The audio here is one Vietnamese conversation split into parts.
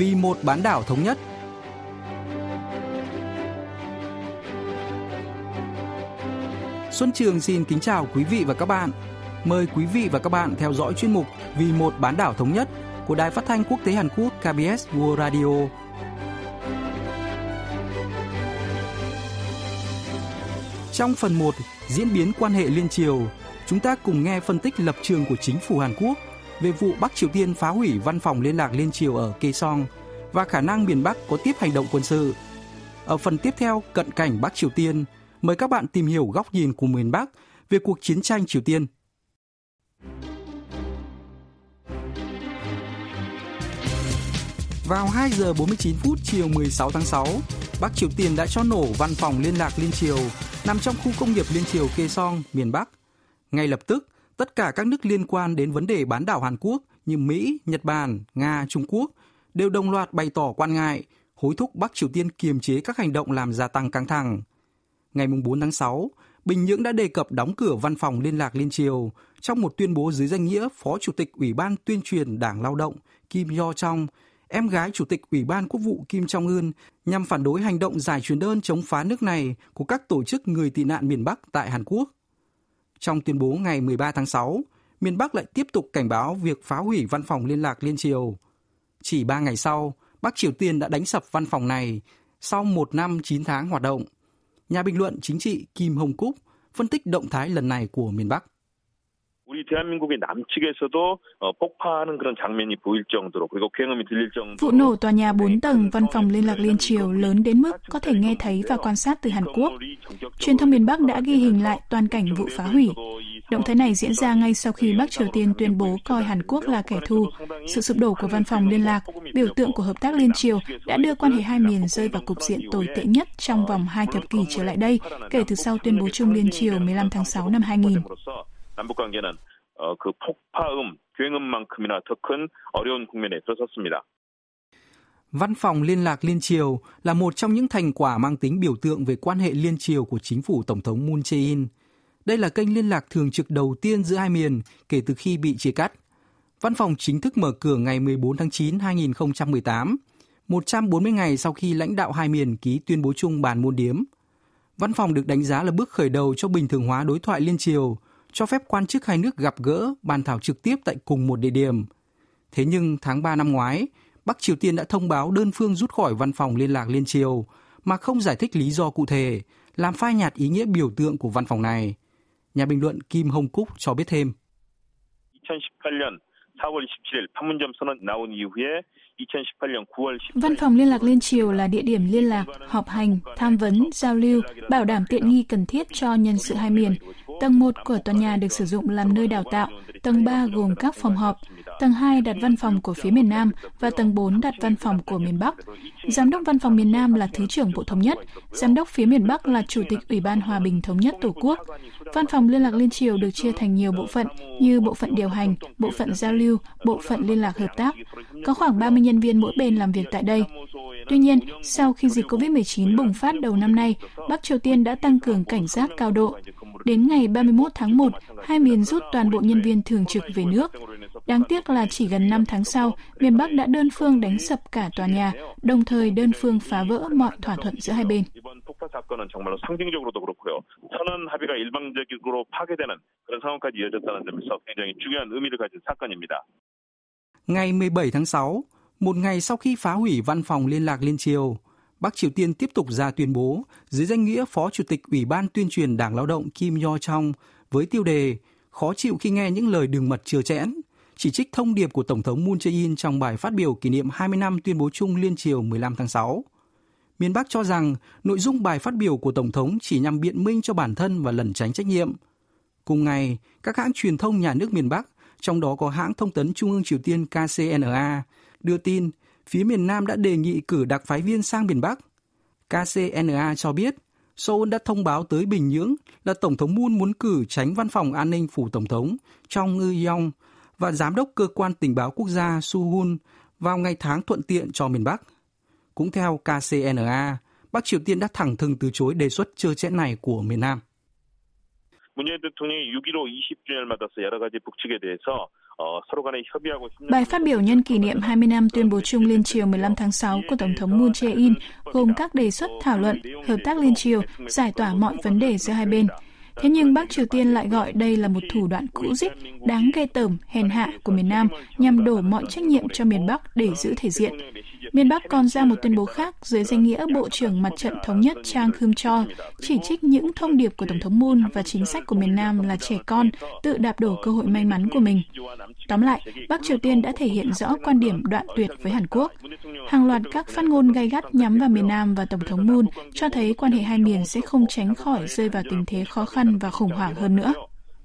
vì một bán đảo thống nhất. Xuân Trường xin kính chào quý vị và các bạn. Mời quý vị và các bạn theo dõi chuyên mục Vì một bán đảo thống nhất của Đài Phát thanh Quốc tế Hàn Quốc KBS World Radio. Trong phần 1, diễn biến quan hệ liên triều, chúng ta cùng nghe phân tích lập trường của chính phủ Hàn Quốc về vụ Bắc Triều Tiên phá hủy văn phòng liên lạc liên triều ở Kaesong và khả năng miền Bắc có tiếp hành động quân sự. Ở phần tiếp theo, cận cảnh Bắc Triều Tiên, mời các bạn tìm hiểu góc nhìn của miền Bắc về cuộc chiến tranh Triều Tiên. Vào 2 giờ 49 phút chiều 16 tháng 6, Bắc Triều Tiên đã cho nổ văn phòng liên lạc liên triều nằm trong khu công nghiệp liên triều Kaesong, miền Bắc. Ngay lập tức, tất cả các nước liên quan đến vấn đề bán đảo Hàn Quốc như Mỹ, Nhật Bản, Nga, Trung Quốc đều đồng loạt bày tỏ quan ngại, hối thúc Bắc Triều Tiên kiềm chế các hành động làm gia tăng căng thẳng. Ngày 4 tháng 6, Bình Nhưỡng đã đề cập đóng cửa văn phòng liên lạc liên triều trong một tuyên bố dưới danh nghĩa Phó Chủ tịch Ủy ban tuyên truyền Đảng Lao động Kim Yo Trong, em gái Chủ tịch Ủy ban Quốc vụ Kim Jong Un nhằm phản đối hành động giải truyền đơn chống phá nước này của các tổ chức người tị nạn miền Bắc tại Hàn Quốc. Trong tuyên bố ngày 13 tháng 6, miền Bắc lại tiếp tục cảnh báo việc phá hủy văn phòng liên lạc liên triều. Chỉ 3 ngày sau, Bắc Triều Tiên đã đánh sập văn phòng này sau một năm 9 tháng hoạt động. Nhà bình luận chính trị Kim Hồng Cúc phân tích động thái lần này của miền Bắc. 우리 대한민국의 남측에서도 폭파하는 그런 장면이 보일 정도로 그리고 굉음이 들릴 정도로 Vụ nổ tòa nhà 4 tầng văn phòng liên lạc liên triều lớn đến mức có thể nghe thấy và quan sát từ Hàn Quốc. Truyền thông miền Bắc đã ghi hình lại toàn cảnh vụ phá hủy. Động thái này diễn ra ngay sau khi Bắc Triều Tiên tuyên bố coi Hàn Quốc là kẻ thù. Sự sụp đổ của văn phòng liên lạc, biểu tượng của hợp tác liên triều, đã đưa quan hệ hai miền rơi vào cục diện tồi tệ nhất trong vòng hai thập kỷ trở lại đây, kể từ sau tuyên bố chung liên triều 15 tháng 6 năm 2000. 남북 관계는 어, 그 폭파음, 굉음만큼이나 더 큰 어려운 국면에 들어섰습니다. Văn phòng liên lạc liên triều là một trong những thành quả mang tính biểu tượng về quan hệ liên triều của chính phủ Tổng thống Moon Jae-in. Đây là kênh liên lạc thường trực đầu tiên giữa hai miền kể từ khi bị chia cắt. Văn phòng chính thức mở cửa ngày 14 tháng 9 2018, 140 ngày sau khi lãnh đạo hai miền ký tuyên bố chung bàn môn điếm. Văn phòng được đánh giá là bước khởi đầu cho bình thường hóa đối thoại liên triều, cho phép quan chức hai nước gặp gỡ, bàn thảo trực tiếp tại cùng một địa điểm. Thế nhưng tháng 3 năm ngoái, Bắc Triều Tiên đã thông báo đơn phương rút khỏi văn phòng liên lạc liên triều mà không giải thích lý do cụ thể, làm phai nhạt ý nghĩa biểu tượng của văn phòng này. Nhà bình luận Kim Hồng Cúc cho biết thêm. 2018년 4월 27일 판문점 선언 나온 이후에 Văn phòng liên lạc liên triều là địa điểm liên lạc, họp hành, tham vấn, giao lưu, bảo đảm tiện nghi cần thiết cho nhân sự hai miền. Tầng 1 của tòa nhà được sử dụng làm nơi đào tạo, tầng 3 gồm các phòng họp, tầng 2 đặt văn phòng của phía miền Nam và tầng 4 đặt văn phòng của miền Bắc. Giám đốc văn phòng miền Nam là Thứ trưởng Bộ Thống nhất, giám đốc phía miền Bắc là Chủ tịch Ủy ban Hòa bình Thống nhất Tổ quốc. Văn phòng liên lạc liên triều được chia thành nhiều bộ phận như bộ phận điều hành, bộ phận giao lưu, bộ phận liên lạc hợp tác. Có khoảng 30 nhân viên mỗi bên làm việc tại đây. Tuy nhiên, sau khi dịch COVID-19 bùng phát đầu năm nay, Bắc Triều Tiên đã tăng cường cảnh giác cao độ. Đến ngày 31 tháng 1, hai miền rút toàn bộ nhân viên thường trực về nước. Đáng tiếc là chỉ gần 5 tháng sau, miền Bắc đã đơn phương đánh sập cả tòa nhà, đồng thời đơn phương phá vỡ mọi thỏa thuận giữa hai bên. 폭파 사건은 정말로 상징적으로도 그렇고요. 선언 합의가 일방적으로 파괴되는 그런 상황까지 이어졌다는 점에서 굉장히 중요한 의미를 가진 사건입니다. Ngày 17 tháng 6, một ngày sau khi phá hủy văn phòng liên lạc liên triều, Bắc Triều Tiên tiếp tục ra tuyên bố dưới danh nghĩa Phó Chủ tịch Ủy ban tuyên truyền Đảng Lao động Kim Yo Trong với tiêu đề khó chịu khi nghe những lời đường mật chừa chẽn, chỉ trích thông điệp của Tổng thống Moon Jae-in trong bài phát biểu kỷ niệm 20 năm tuyên bố chung liên triều 15 tháng 6. Miền Bắc cho rằng nội dung bài phát biểu của Tổng thống chỉ nhằm biện minh cho bản thân và lẩn tránh trách nhiệm. Cùng ngày, các hãng truyền thông nhà nước miền Bắc, trong đó có hãng thông tấn Trung ương Triều Tiên KCNA, đưa tin phía miền Nam đã đề nghị cử đặc phái viên sang miền Bắc. KCNA cho biết, Seoul đã thông báo tới Bình Nhưỡng là Tổng thống Moon muốn cử tránh văn phòng an ninh phủ Tổng thống trong Ngư Yong và Giám đốc Cơ quan Tình báo Quốc gia Su Hun vào ngày tháng thuận tiện cho miền Bắc. Cũng theo KCNA, Bắc Triều Tiên đã thẳng thừng từ chối đề xuất chưa chẽn này của miền Nam. Bài phát biểu nhân kỷ niệm 20 năm tuyên bố chung liên triều 15 tháng 6 của Tổng thống Moon Jae-in gồm các đề xuất thảo luận, hợp tác liên triều, giải tỏa mọi vấn đề giữa hai bên. Thế nhưng Bắc Triều Tiên lại gọi đây là một thủ đoạn cũ rích, đáng ghê tởm, hèn hạ của miền Nam nhằm đổ mọi trách nhiệm cho miền Bắc để giữ thể diện Miền Bắc còn ra một tuyên bố khác dưới danh nghĩa Bộ trưởng Mặt trận Thống nhất Chang Khum Cho chỉ trích những thông điệp của Tổng thống Moon và chính sách của miền Nam là trẻ con tự đạp đổ cơ hội may mắn của mình. Tóm lại, Bắc Triều Tiên đã thể hiện rõ quan điểm đoạn tuyệt với Hàn Quốc. Hàng loạt các phát ngôn gay gắt nhắm vào miền Nam và Tổng thống Moon cho thấy quan hệ hai miền sẽ không tránh khỏi rơi vào tình thế khó khăn và khủng hoảng hơn nữa.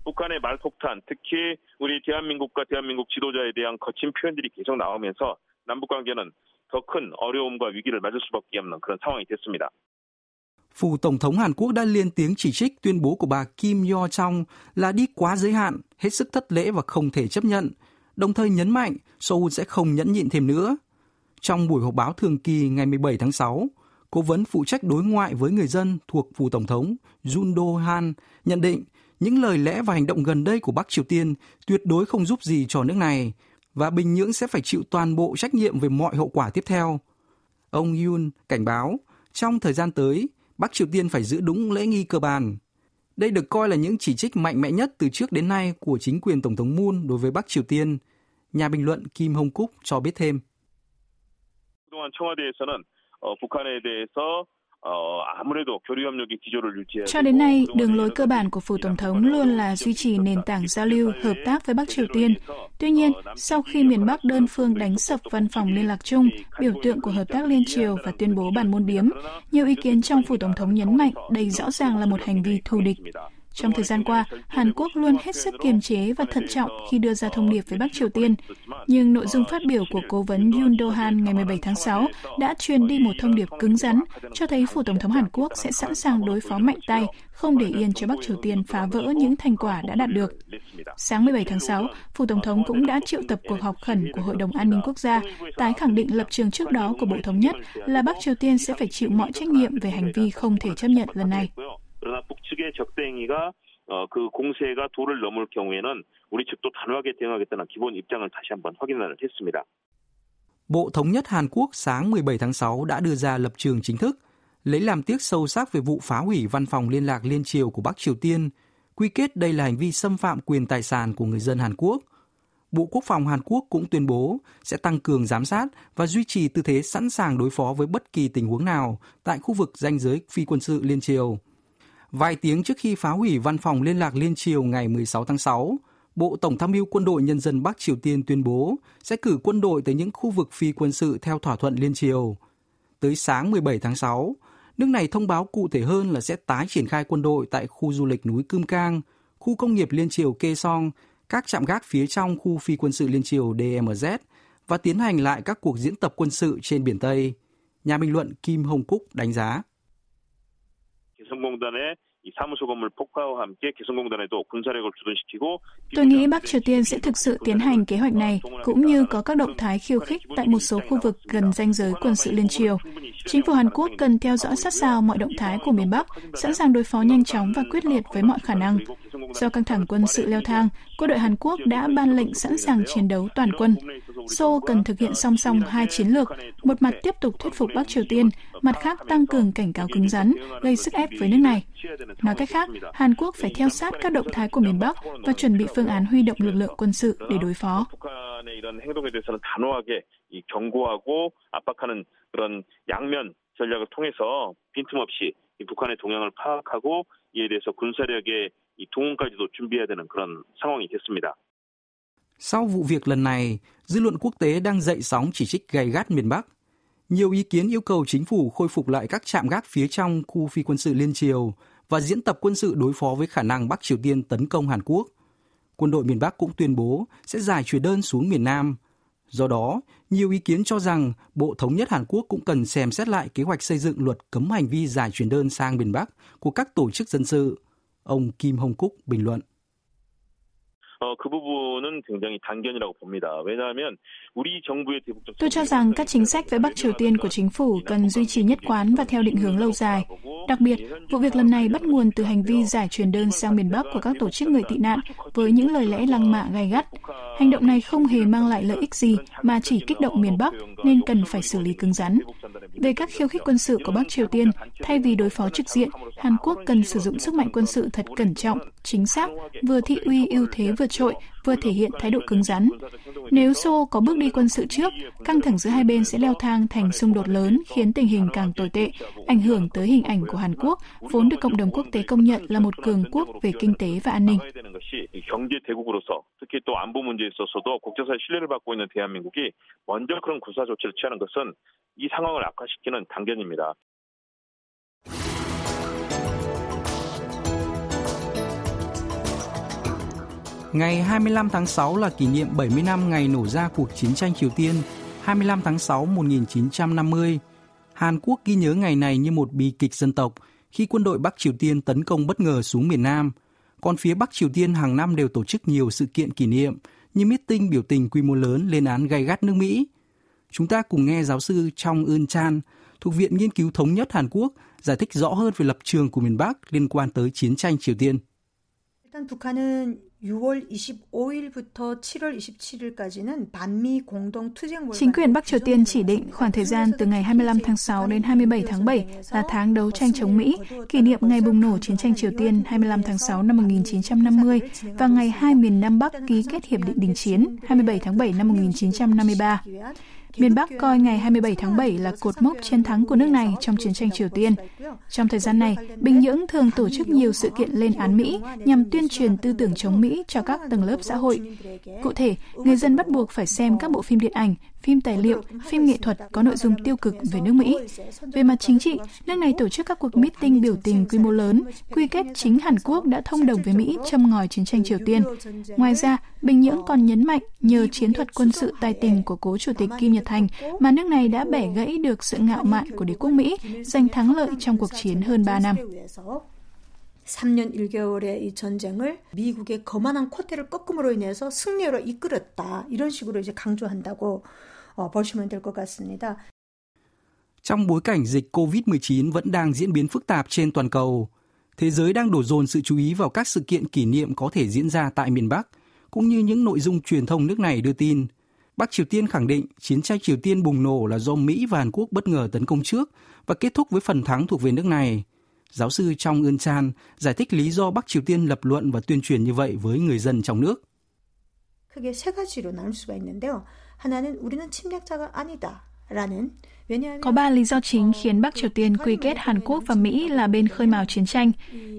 북한의 말폭탄, 특히 우리 대한민국과 대한민국 지도자에 대한 거친 표현들이 계속 나오면서 남북 관계는 더큰 어려움과 위기를 맞을 수밖에 없는 그런 상황이 됐습니다. Phủ Tổng thống Hàn Quốc đã liên tiếng chỉ trích tuyên bố của bà Kim Yo Jong là đi quá giới hạn, hết sức thất lễ và không thể chấp nhận, đồng thời nhấn mạnh Seoul sẽ không nhẫn nhịn thêm nữa. Trong buổi họp báo thường kỳ ngày 17 tháng 6, cố vấn phụ trách đối ngoại với người dân thuộc Phủ Tổng thống Jun Do Han nhận định những lời lẽ và hành động gần đây của Bắc Triều Tiên tuyệt đối không giúp gì cho nước này và Bình Nhưỡng sẽ phải chịu toàn bộ trách nhiệm về mọi hậu quả tiếp theo. Ông Yoon cảnh báo trong thời gian tới, Bắc Triều Tiên phải giữ đúng lễ nghi cơ bản. Đây được coi là những chỉ trích mạnh mẽ nhất từ trước đến nay của chính quyền Tổng thống Moon đối với Bắc Triều Tiên. Nhà bình luận Kim Hong cúc cho biết thêm. Cho đến nay, đường lối cơ bản của phủ tổng thống luôn là duy trì nền tảng giao lưu, hợp tác với Bắc Triều Tiên. Tuy nhiên, sau khi miền Bắc đơn phương đánh sập văn phòng liên lạc chung, biểu tượng của hợp tác liên triều và tuyên bố bản môn điếm, nhiều ý kiến trong phủ tổng thống nhấn mạnh đây rõ ràng là một hành vi thù địch. Trong thời gian qua, Hàn Quốc luôn hết sức kiềm chế và thận trọng khi đưa ra thông điệp với Bắc Triều Tiên. Nhưng nội dung phát biểu của cố vấn Yoon Do-han ngày 17 tháng 6 đã truyền đi một thông điệp cứng rắn, cho thấy phủ tổng thống Hàn Quốc sẽ sẵn sàng đối phó mạnh tay, không để yên cho Bắc Triều Tiên phá vỡ những thành quả đã đạt được. Sáng 17 tháng 6, phủ tổng thống cũng đã triệu tập cuộc họp khẩn của Hội đồng An ninh Quốc gia, tái khẳng định lập trường trước đó của Bộ Thống nhất là Bắc Triều Tiên sẽ phải chịu mọi trách nhiệm về hành vi không thể chấp nhận lần này. 그러나 북측의 적대행위가 어, 그 공세가 도를 넘을 경우에는 우리 측도 단호하게 대응하겠다는 기본 입장을 다시 한번 확인을 했습니다. Bộ Thống nhất Hàn Quốc sáng 17 tháng 6 đã đưa ra lập trường chính thức, lấy làm tiếc sâu sắc về vụ phá hủy văn phòng liên lạc liên triều của Bắc Triều Tiên, quy kết đây là hành vi xâm phạm quyền tài sản của người dân Hàn Quốc. Bộ Quốc phòng Hàn Quốc cũng tuyên bố sẽ tăng cường giám sát và duy trì tư thế sẵn sàng đối phó với bất kỳ tình huống nào tại khu vực danh giới phi quân sự liên triều. Vài tiếng trước khi phá hủy văn phòng liên lạc liên triều ngày 16 tháng 6, Bộ Tổng tham mưu Quân đội Nhân dân Bắc Triều Tiên tuyên bố sẽ cử quân đội tới những khu vực phi quân sự theo thỏa thuận liên triều. Tới sáng 17 tháng 6, nước này thông báo cụ thể hơn là sẽ tái triển khai quân đội tại khu du lịch núi Cương Cang, khu công nghiệp liên triều Kê Song, các trạm gác phía trong khu phi quân sự liên triều DMZ và tiến hành lại các cuộc diễn tập quân sự trên biển Tây. Nhà bình luận Kim Hồng Cúc đánh giá. 개성공단의 이 사무소 건물 폭파와 함께 개성공단에도 군사력을 주둔시키고 Tôi nghĩ Bắc Triều Tiên sẽ thực sự tiến hành kế hoạch này, cũng như có các động thái khiêu khích tại một số khu vực gần ranh giới quân sự liên triều. Chính phủ Hàn Quốc cần theo dõi sát sao mọi động thái của miền Bắc, sẵn sàng đối phó nhanh chóng và quyết liệt với mọi khả năng. Do căng thẳng quân sự leo thang, quân đội Hàn Quốc đã ban lệnh sẵn sàng chiến đấu toàn quân. Seoul cần thực hiện song song hai chiến lược, một mặt tiếp tục thuyết phục Bắc Triều Tiên, mặt khác tăng cường cảnh cáo cứng rắn, gây sức ép với nước này. Nói cách khác, Hàn Quốc phải theo sát các động thái của miền Bắc và chuẩn bị phương án huy động lực lượng quân sự để đối phó. 전략을 통해서 빈틈없이 이 북한의 동향을 파악하고 이에 대해서 군사력의 이 동원까지도 준비해야 되는 그런 상황이 됐습니다. Sau vụ việc lần này, dư luận quốc tế đang dậy sóng chỉ trích gay gắt miền Bắc. Nhiều ý kiến yêu cầu chính phủ khôi phục lại các trạm gác phía trong khu phi quân sự liên triều và diễn tập quân sự đối phó với khả năng Bắc Triều Tiên tấn công Hàn Quốc. Quân đội miền Bắc cũng tuyên bố sẽ giải truyền đơn xuống miền Nam. Do đó, nhiều ý kiến cho rằng Bộ Thống nhất Hàn Quốc cũng cần xem xét lại kế hoạch xây dựng luật cấm hành vi giải truyền đơn sang miền Bắc của các tổ chức dân sự. Ông Kim Hồng Cúc bình luận. Tôi cho rằng các chính sách với Bắc Triều Tiên của chính phủ cần duy trì nhất quán và theo định hướng lâu dài. Đặc biệt, vụ việc lần này bắt nguồn từ hành vi giải truyền đơn sang miền Bắc của các tổ chức người tị nạn với những lời lẽ lăng mạ gay gắt. Hành động này không hề mang lại lợi ích gì mà chỉ kích động miền Bắc nên cần phải xử lý cứng rắn. Về các khiêu khích quân sự của Bắc Triều Tiên, thay vì đối phó trực diện, Hàn Quốc cần sử dụng sức mạnh quân sự thật cẩn trọng, chính xác, vừa thị uy ưu thế vượt trội, vừa thể hiện thái độ cứng rắn. Nếu Seoul có bước đi quân sự trước, căng thẳng giữa hai bên sẽ leo thang thành xung đột lớn khiến tình hình càng tồi tệ, ảnh hưởng tới hình ảnh của Hàn Quốc, vốn được cộng đồng quốc tế công nhận là một cường quốc về kinh tế và an ninh. Ngày 25 tháng 6 là kỷ niệm 70 năm ngày nổ ra cuộc chiến tranh Triều Tiên 25 tháng 6 1950. Hàn Quốc ghi nhớ ngày này như một bi kịch dân tộc khi quân đội Bắc Triều Tiên tấn công bất ngờ xuống miền Nam. Còn phía Bắc Triều Tiên hàng năm đều tổ chức nhiều sự kiện kỷ niệm như meeting biểu tình quy mô lớn lên án gay gắt nước Mỹ. Chúng ta cùng nghe giáo sư Trong Eun Chan thuộc Viện Nghiên cứu Thống nhất Hàn Quốc giải thích rõ hơn về lập trường của miền Bắc liên quan tới chiến tranh Triều Tiên. 일단 북한은 Chính quyền Bắc Triều Tiên chỉ định khoảng thời gian từ ngày 25 tháng 6 đến 27 tháng 7 là tháng đấu tranh chống Mỹ, kỷ niệm ngày bùng nổ chiến tranh Triều Tiên 25 tháng 6 năm 1950 và ngày hai miền Nam Bắc ký kết hiệp định đình chiến 27 tháng 7 năm 1953. Miền Bắc coi ngày 27 tháng 7 là cột mốc chiến thắng của nước này trong chiến tranh Triều Tiên. Trong thời gian này, Bình Nhưỡng thường tổ chức nhiều sự kiện lên án Mỹ nhằm tuyên truyền tư tưởng chống Mỹ cho các tầng lớp xã hội. Cụ thể, người dân bắt buộc phải xem các bộ phim điện ảnh, phim tài liệu, phim nghệ thuật có nội dung tiêu cực về nước Mỹ. Về mặt chính trị, nước này tổ chức các cuộc meeting biểu tình quy mô lớn, quy kết chính Hàn Quốc đã thông đồng với Mỹ châm ngòi chiến tranh Triều Tiên. Ngoài ra, Bình Nhưỡng còn nhấn mạnh nhờ chiến thuật quân sự tài tình của cố chủ tịch Kim Nhật Thành mà nước này đã bẻ gãy được sự ngạo mạn của đế quốc Mỹ, giành thắng lợi trong cuộc chiến hơn 3 năm. 3년 1개월의 이 전쟁을 미국의 거만한 콧대를 꺾음으로 인해서 승리로 이끌었다. 이런 식으로 이제 강조한다고 어, 보시면 될 것 같습니다. Trong bối cảnh dịch COVID-19 vẫn đang diễn biến phức tạp trên toàn cầu, thế giới đang đổ dồn sự chú ý vào các sự kiện kỷ niệm có thể diễn ra tại miền Bắc, cũng như những nội dung truyền thông nước này đưa tin. Bắc Triều Tiên khẳng định chiến tranh Triều Tiên bùng nổ là do Mỹ và Hàn Quốc bất ngờ tấn công trước và kết thúc với phần thắng thuộc về nước này. Giáo sư Trong Eun Chan giải thích lý do Bắc Triều Tiên lập luận và tuyên truyền như vậy với người dân trong nước. 크게 세 가지로 나눌 수가 있는데요. 하나는 우리는 침략자가 아니다 라는 có ba lý do chính khiến Bắc Triều Tiên quy kết Hàn Quốc và Mỹ là bên khơi mào chiến tranh.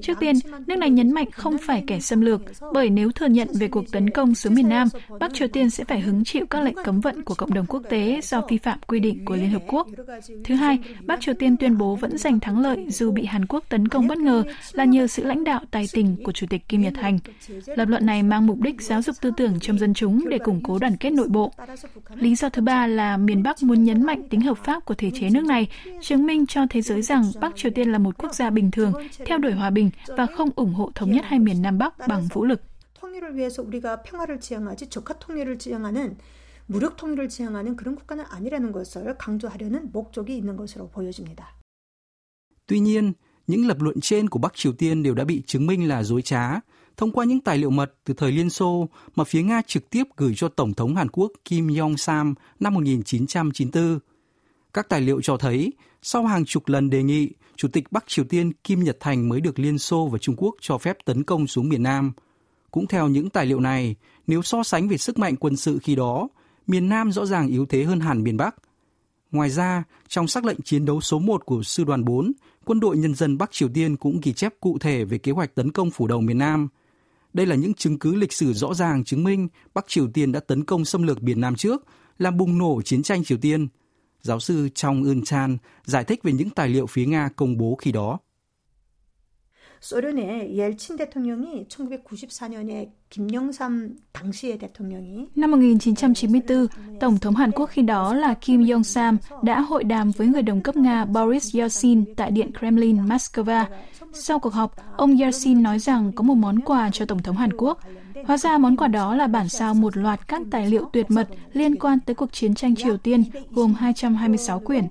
Trước tiên, nước này nhấn mạnh không phải kẻ xâm lược, bởi nếu thừa nhận về cuộc tấn công xuống miền Nam, Bắc Triều Tiên sẽ phải hứng chịu các lệnh cấm vận của cộng đồng quốc tế do vi phạm quy định của Liên Hợp Quốc. Thứ hai, Bắc Triều Tiên tuyên bố vẫn giành thắng lợi dù bị Hàn Quốc tấn công bất ngờ là nhờ sự lãnh đạo tài tình của Chủ tịch Kim Nhật Thành. Lập luận này mang mục đích giáo dục tư tưởng trong dân chúng để củng cố đoàn kết nội bộ. Lý do thứ ba là miền Bắc muốn nhấn mạnh tính hợp pháp pháp của thể chế nước này, chứng minh cho thế giới rằng Bắc Triều Tiên là một quốc gia bình thường, theo đuổi hòa bình và không ủng hộ thống nhất hai miền Nam Bắc bằng vũ lực. 통일을 위해서 우리가 평화를 지향하지 적화 통일을 지향하는 무력 통일을 지향하는 그런 국가는 아니라는 것을 강조하려는 목적이 있는 것으로 보여집니다. Tuy nhiên, những lập luận trên của Bắc Triều Tiên đều đã bị chứng minh là dối trá thông qua những tài liệu mật từ thời Liên Xô mà phía Nga trực tiếp gửi cho Tổng thống Hàn Quốc Kim Jong-sam năm 1994. các tài liệu cho thấy, sau hàng chục lần đề nghị, Chủ tịch Bắc Triều Tiên Kim Nhật Thành mới được Liên Xô và Trung Quốc cho phép tấn công xuống miền Nam. Cũng theo những tài liệu này, nếu so sánh về sức mạnh quân sự khi đó, miền Nam rõ ràng yếu thế hơn hẳn miền Bắc. Ngoài ra, trong sắc lệnh chiến đấu số 1 của Sư đoàn 4, quân đội nhân dân Bắc Triều Tiên cũng ghi chép cụ thể về kế hoạch tấn công phủ đầu miền Nam. Đây là những chứng cứ lịch sử rõ ràng chứng minh Bắc Triều Tiên đã tấn công xâm lược miền Nam trước, làm bùng nổ chiến tranh Triều Tiên – Giáo sư Trong Eun Chan giải thích về những tài liệu phía Nga công bố khi đó. 소련의 옐친 대통령이 1994년에 김영삼 당시의 대통령이 Năm 1994, Tổng thống Hàn Quốc khi đó là Kim Jong-sam đã hội đàm với người đồng cấp Nga Boris Yeltsin tại Điện Kremlin, Moscow. Sau cuộc họp, ông Yeltsin nói rằng có một món quà cho Tổng thống Hàn Quốc. Hóa ra món quà đó là bản sao một loạt các tài liệu tuyệt mật liên quan tới cuộc chiến tranh Triều Tiên gồm 226 quyển.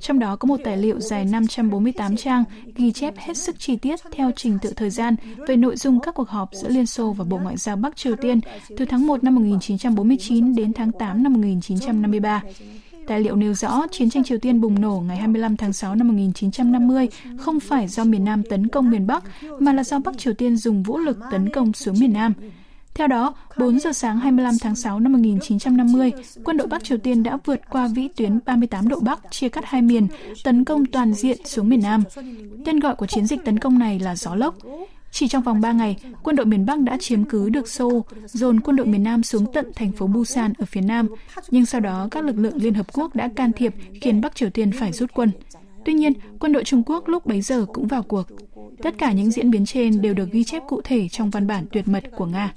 Trong đó có một tài liệu dài 548 trang ghi chép hết sức chi tiết theo trình tự thời gian về nội dung các cuộc họp giữa Liên Xô và Bộ Ngoại giao Bắc Triều Tiên từ tháng 1 năm 1949 đến tháng 8 năm 1953. Tài liệu nêu rõ chiến tranh Triều Tiên bùng nổ ngày 25 tháng 6 năm 1950 không phải do miền Nam tấn công miền Bắc, mà là do Bắc Triều Tiên dùng vũ lực tấn công xuống miền Nam. Theo đó, 4 giờ sáng 25 tháng 6 năm 1950, quân đội Bắc Triều Tiên đã vượt qua vĩ tuyến 38 độ Bắc, chia cắt hai miền, tấn công toàn diện xuống miền Nam. Tên gọi của chiến dịch tấn công này là Gió Lốc. Chỉ trong vòng 3 ngày, quân đội miền Bắc đã chiếm cứ được Seoul, dồn quân đội miền Nam xuống tận thành phố Busan ở phía Nam. Nhưng sau đó, các lực lượng Liên Hợp Quốc đã can thiệp khiến Bắc Triều Tiên phải rút quân. Tuy nhiên, quân đội Trung Quốc lúc bấy giờ cũng vào cuộc. Tất cả những diễn biến trên đều được ghi chép cụ thể trong văn bản tuyệt mật của Nga.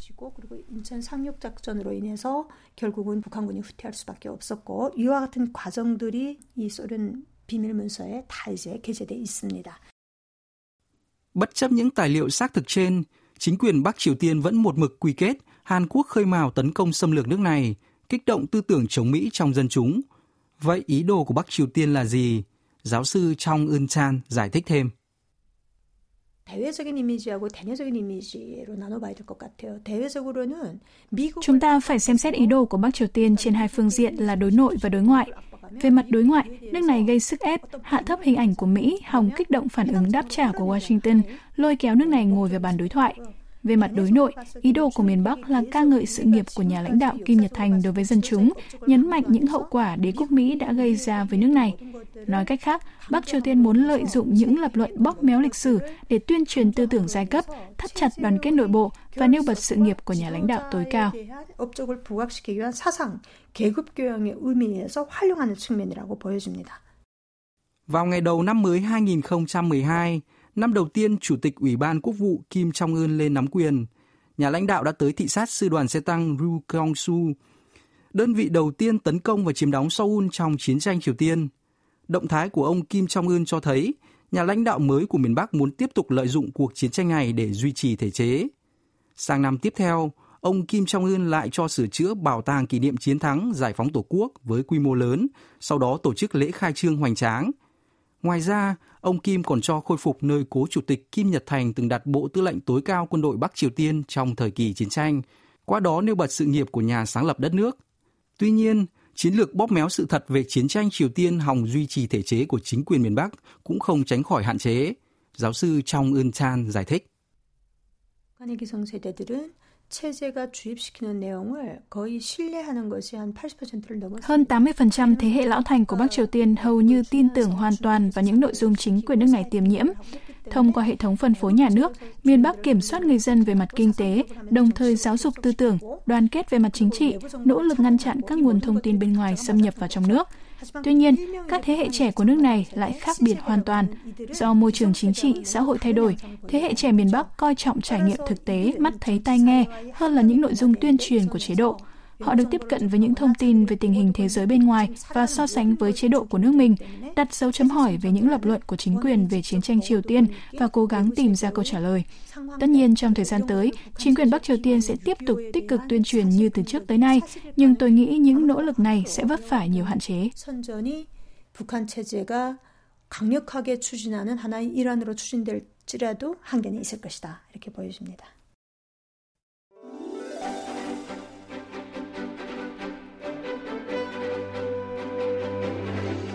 Bất chấp những tài liệu xác thực trên, chính quyền Bắc Triều Tiên vẫn một mực quy kết Hàn Quốc khơi mào tấn công xâm lược nước này, kích động tư tưởng chống Mỹ trong dân chúng. Vậy ý đồ của Bắc Triều Tiên là gì? Giáo sư Trong Eun Chan giải thích thêm. Chúng ta phải xem xét ý đồ của Bắc Triều Tiên trên hai phương diện là đối nội và đối ngoại. Về mặt đối ngoại, nước này gây sức ép, hạ thấp hình ảnh của Mỹ, hòng kích động phản ứng đáp trả của Washington, lôi kéo nước này ngồi về bàn đối thoại. Về mặt đối nội, ý đồ của miền Bắc là ca ngợi sự nghiệp của nhà lãnh đạo Kim Nhật Thành đối với dân chúng, nhấn mạnh những hậu quả đế quốc Mỹ đã gây ra với nước này. Nói cách khác, Bắc Triều Tiên muốn lợi dụng những lập luận bóp méo lịch sử để tuyên truyền tư tưởng giai cấp, thắt chặt đoàn kết nội bộ và nêu bật sự nghiệp của nhà lãnh đạo tối cao. Vào ngày đầu năm mới 2012, năm đầu tiên Chủ tịch Ủy ban Quốc vụ Kim Jong-un lên nắm quyền, nhà lãnh đạo đã tới thị sát sư đoàn xe tăng Ru Kyong-su, đơn vị đầu tiên tấn công và chiếm đóng Seoul trong chiến tranh Triều Tiên. Động thái của ông Kim Jong-un cho thấy nhà lãnh đạo mới của miền Bắc muốn tiếp tục lợi dụng cuộc chiến tranh này để duy trì thể chế. Sang năm tiếp theo, ông Kim Jong-un lại cho sửa chữa bảo tàng kỷ niệm chiến thắng giải phóng Tổ quốc với quy mô lớn, sau đó tổ chức lễ khai trương hoành tráng. Ngoài ra, ông Kim còn cho khôi phục nơi cố chủ tịch Kim Nhật Thành từng đặt bộ tư lệnh tối cao quân đội Bắc Triều Tiên trong thời kỳ chiến tranh, qua đó nêu bật sự nghiệp của nhà sáng lập đất nước. Tuy nhiên, chiến lược bóp méo sự thật về chiến tranh Triều Tiên hòng duy trì thể chế của chính quyền miền Bắc cũng không tránh khỏi hạn chế. Giáo sư Trong Eun Chan giải thích. Hơn 80% thế hệ lão thành của Bắc Triều Tiên hầu như tin tưởng hoàn toàn vào những nội dung chính quyền nước này tiềm nhiễm. Thông qua hệ thống phân phối nhà nước, miền Bắc kiểm soát người dân về mặt kinh tế, đồng thời giáo dục tư tưởng, đoàn kết về mặt chính trị, nỗ lực ngăn chặn các nguồn thông tin bên ngoài xâm nhập vào trong nước – Tuy nhiên, các thế hệ trẻ của nước này lại khác biệt hoàn toàn. Do môi trường chính trị, xã hội thay đổi, thế hệ trẻ miền Bắc coi trọng trải nghiệm thực tế, mắt thấy tai nghe hơn là những nội dung tuyên truyền của chế độ. Họ được tiếp cận với những thông tin về tình hình thế giới bên ngoài và so sánh với chế độ của nước mình, đặt dấu chấm hỏi về những lập luận của chính quyền về chiến tranh Triều Tiên và cố gắng tìm ra câu trả lời. Tất nhiên, trong thời gian tới, chính quyền Bắc Triều Tiên sẽ tiếp tục tích cực tuyên truyền như từ trước tới nay, nhưng tôi nghĩ những nỗ lực này sẽ vấp phải nhiều hạn chế. 북한 체제가 강력하게 추진하는 하나의 일환으로 추진될지라도 한계는 있을 것이다. 이렇게 보여집니다.